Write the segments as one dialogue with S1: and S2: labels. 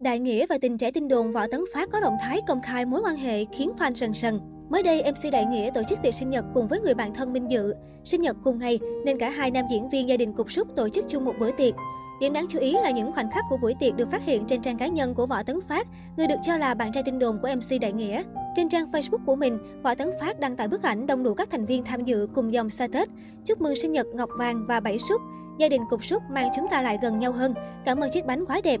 S1: Đại Nghĩa và tình trẻ tin đồn Võ Tấn Phát có động thái công khai mối quan hệ khiến fan sần sần. Mới đây, MC Đại Nghĩa tổ chức tiệc sinh nhật cùng với người bạn thân Minh Dự. Sinh nhật cùng ngày nên cả hai nam diễn viên gia đình cục súc tổ chức chung một bữa tiệc. Điểm đáng chú ý là những khoảnh khắc của buổi tiệc được phát hiện trên trang cá nhân của Võ Tấn Phát, người được cho là bạn trai tin đồn của MC Đại Nghĩa. Trên trang Facebook của mình, Võ Tấn Phát đăng tải bức ảnh đông đủ các thành viên tham dự cùng dòng xa Tết, chúc mừng sinh nhật Ngọc Vàng và Bảy Súc. Gia đình cục súc mang chúng ta lại gần nhau hơn. Cảm ơn chiếc bánh quá đẹp.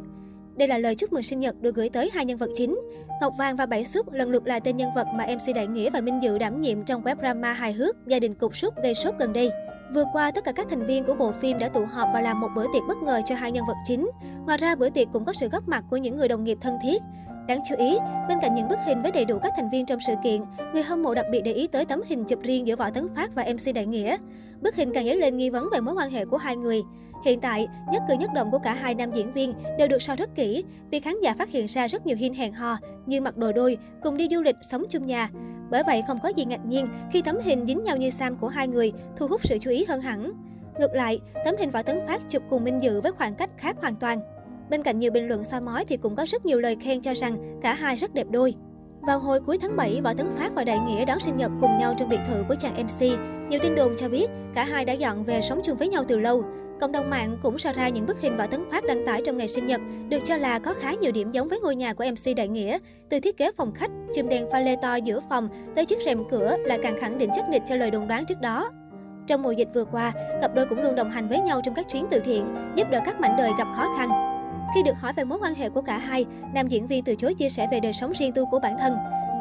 S1: Đây là lời chúc mừng sinh nhật được gửi tới hai nhân vật chính. Ngọc Vàng và Bảy Súc lần lượt là tên nhân vật mà MC Đại Nghĩa và Minh Dự đảm nhiệm trong web drama hài hước Gia đình cục súc gây sốt gần đây. Vừa qua, tất cả các thành viên của bộ phim đã tụ họp và làm một bữa tiệc bất ngờ cho hai nhân vật chính. Ngoài ra, bữa tiệc cũng có sự góp mặt của những người đồng nghiệp thân thiết. Đáng chú ý, bên cạnh những bức hình với đầy đủ các thành viên trong sự kiện, người hâm mộ đặc biệt để ý tới tấm hình chụp riêng giữa Võ Tấn Phát và MC Đại Nghĩa. Bức hình càng dấy lên nghi vấn về mối quan hệ của hai người. Hiện tại, nhất cử nhất động của cả hai nam diễn viên đều được so rất kỹ, vì khán giả phát hiện ra rất nhiều hin hẹn hò như mặc đồ đôi, cùng đi du lịch, sống chung nhà. Bởi vậy không có gì ngạc nhiên khi tấm hình dính nhau như Sam của hai người thu hút sự chú ý hơn hẳn. Ngược lại, tấm hình Võ Tấn Phát chụp cùng Minh Dự với khoảng cách khác hoàn toàn. Bên cạnh nhiều bình luận soi mói thì cũng có rất nhiều lời khen cho rằng cả hai rất đẹp đôi. Vào hồi cuối tháng 7, Võ Tấn Phát và Đại Nghĩa đón sinh nhật cùng nhau trong biệt thự của chàng MC. Nhiều tin đồn cho biết cả hai đã dọn về sống chung với nhau từ lâu. Cộng đồng mạng cũng so ra những bức hình Võ Tấn Phát đăng tải trong ngày sinh nhật được cho là có khá nhiều điểm giống với ngôi nhà của MC Đại Nghĩa. Từ thiết kế phòng khách, chùm đèn pha lê to giữa phòng tới chiếc rèm cửa là càng khẳng định chắc nịch cho lời đồn đoán trước đó. Trong mùa dịch vừa qua, cặp đôi cũng luôn đồng hành với nhau trong các chuyến từ thiện, giúp đỡ các mảnh đời gặp khó khăn. Khi được hỏi về mối quan hệ của cả hai, nam diễn viên từ chối chia sẻ về đời sống riêng tư của bản thân.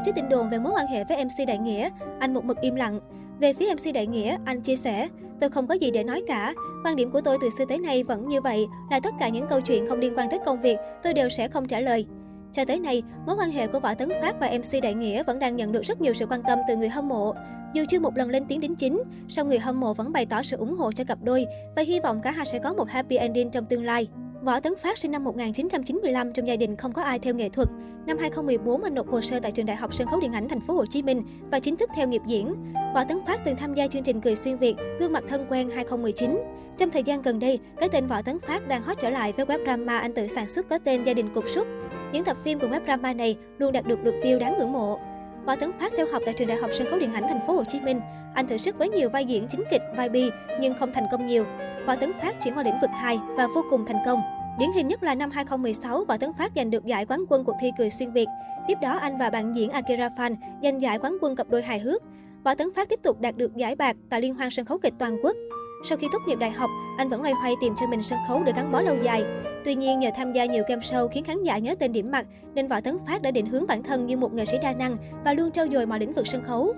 S1: Trước tin đồn về mối quan hệ với MC Đại Nghĩa, anh một mực im lặng. Về phía MC Đại Nghĩa, anh chia sẻ, tôi không có gì để nói cả. Quan điểm của tôi từ xưa tới nay vẫn như vậy, là tất cả những câu chuyện không liên quan tới công việc, tôi đều sẽ không trả lời. Cho tới nay, mối quan hệ của Võ Tấn Phát và MC Đại Nghĩa vẫn đang nhận được rất nhiều sự quan tâm từ người hâm mộ. Dù chưa một lần lên tiếng đính chính, song người hâm mộ vẫn bày tỏ sự ủng hộ cho cặp đôi và hy vọng cả hai sẽ có một happy ending trong tương lai. Võ Tấn Phát sinh năm 1995 trong gia đình không có ai theo nghệ thuật. Năm 2014 anh nộp hồ sơ tại trường Đại học Sân khấu Điện ảnh Thành phố Hồ Chí Minh và chính thức theo nghiệp diễn. Võ Tấn Phát từng tham gia chương trình Cười xuyên Việt, Gương mặt thân quen 2019. Trong thời gian gần đây, cái tên Võ Tấn Phát đang hot trở lại với web drama anh tự sản xuất có tên Gia đình cục súc. Những tập phim của web drama này luôn đạt được lượt view đáng ngưỡng mộ. Võ Tấn Phát theo học tại trường Đại học Sân khấu Điện ảnh Thành phố Hồ Chí Minh. Anh thử sức với nhiều vai diễn chính kịch, vai bi nhưng không thành công nhiều. Võ Tấn Phát chuyển qua lĩnh vực hài và vô cùng thành công. Điển hình nhất là năm 2016, Võ Tấn Phát giành được giải quán quân cuộc thi cười xuyên Việt. Tiếp đó, anh và bạn diễn Akira Fan giành giải quán quân cặp đôi hài hước. Võ Tấn Phát tiếp tục đạt được giải bạc tại Liên hoan sân khấu kịch toàn quốc. Sau khi tốt nghiệp đại học, anh vẫn loay hoay tìm cho mình sân khấu để gắn bó lâu dài. Tuy nhiên, nhờ tham gia nhiều game show khiến khán giả nhớ tên điểm mặt, nên Võ Tấn Phát đã định hướng bản thân như một nghệ sĩ đa năng và luôn trau dồi mọi lĩnh vực sân khấu.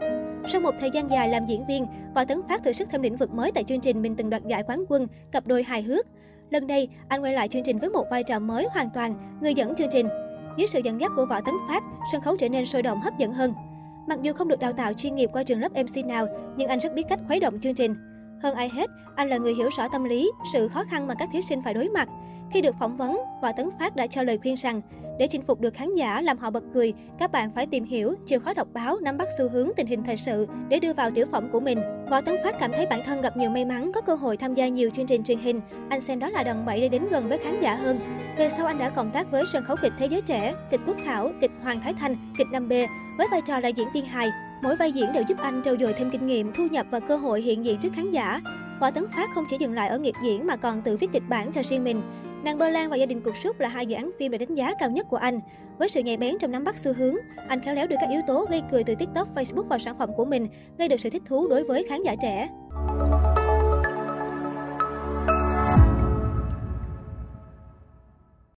S1: Sau một thời gian dài làm diễn viên, Võ Tấn Phát thử sức thêm lĩnh vực mới tại chương trình mình từng đoạt giải quán quân, cặp đôi hài hước. Lần đây, anh quay lại chương trình với một vai trò mới hoàn toàn, người dẫn chương trình. Dưới sự dẫn dắt của Võ Tấn Phát, sân khấu trở nên sôi động hấp dẫn hơn. Mặc dù không được đào tạo chuyên nghiệp qua trường lớp MC nào, nhưng anh rất biết cách khuấy động chương trình. Hơn ai hết, anh là người hiểu rõ tâm lý, sự khó khăn mà các thí sinh phải đối mặt. Khi được phỏng vấn, Võ Tấn Phát đã cho lời khuyên rằng, để chinh phục được khán giả làm họ bật cười, các bạn phải tìm hiểu, chịu khó đọc báo, nắm bắt xu hướng tình hình thời sự để đưa vào tiểu phẩm của mình. Võ Tấn Phát cảm thấy bản thân gặp nhiều may mắn, có cơ hội tham gia nhiều chương trình truyền hình. Anh xem đó là đòn bẩy để đến gần với khán giả hơn. Về sau anh đã cộng tác với sân khấu kịch Thế giới trẻ, kịch Quốc Thảo, kịch Hoàng Thái Thanh, kịch 5B với vai trò là diễn viên hài. Mỗi vai diễn đều giúp anh trau dồi thêm kinh nghiệm, thu nhập và cơ hội hiện diện trước khán giả. Võ Tấn Phát không chỉ dừng lại ở nghiệp diễn mà còn tự viết kịch bản cho riêng mình. Nàng Bơ Lan và gia đình cục súc là hai dự án phim được đánh giá cao nhất của anh. Với sự nhạy bén trong nắm bắt xu hướng, anh khéo léo đưa các yếu tố gây cười từ TikTok, Facebook vào sản phẩm của mình, gây được sự thích thú đối với khán giả trẻ.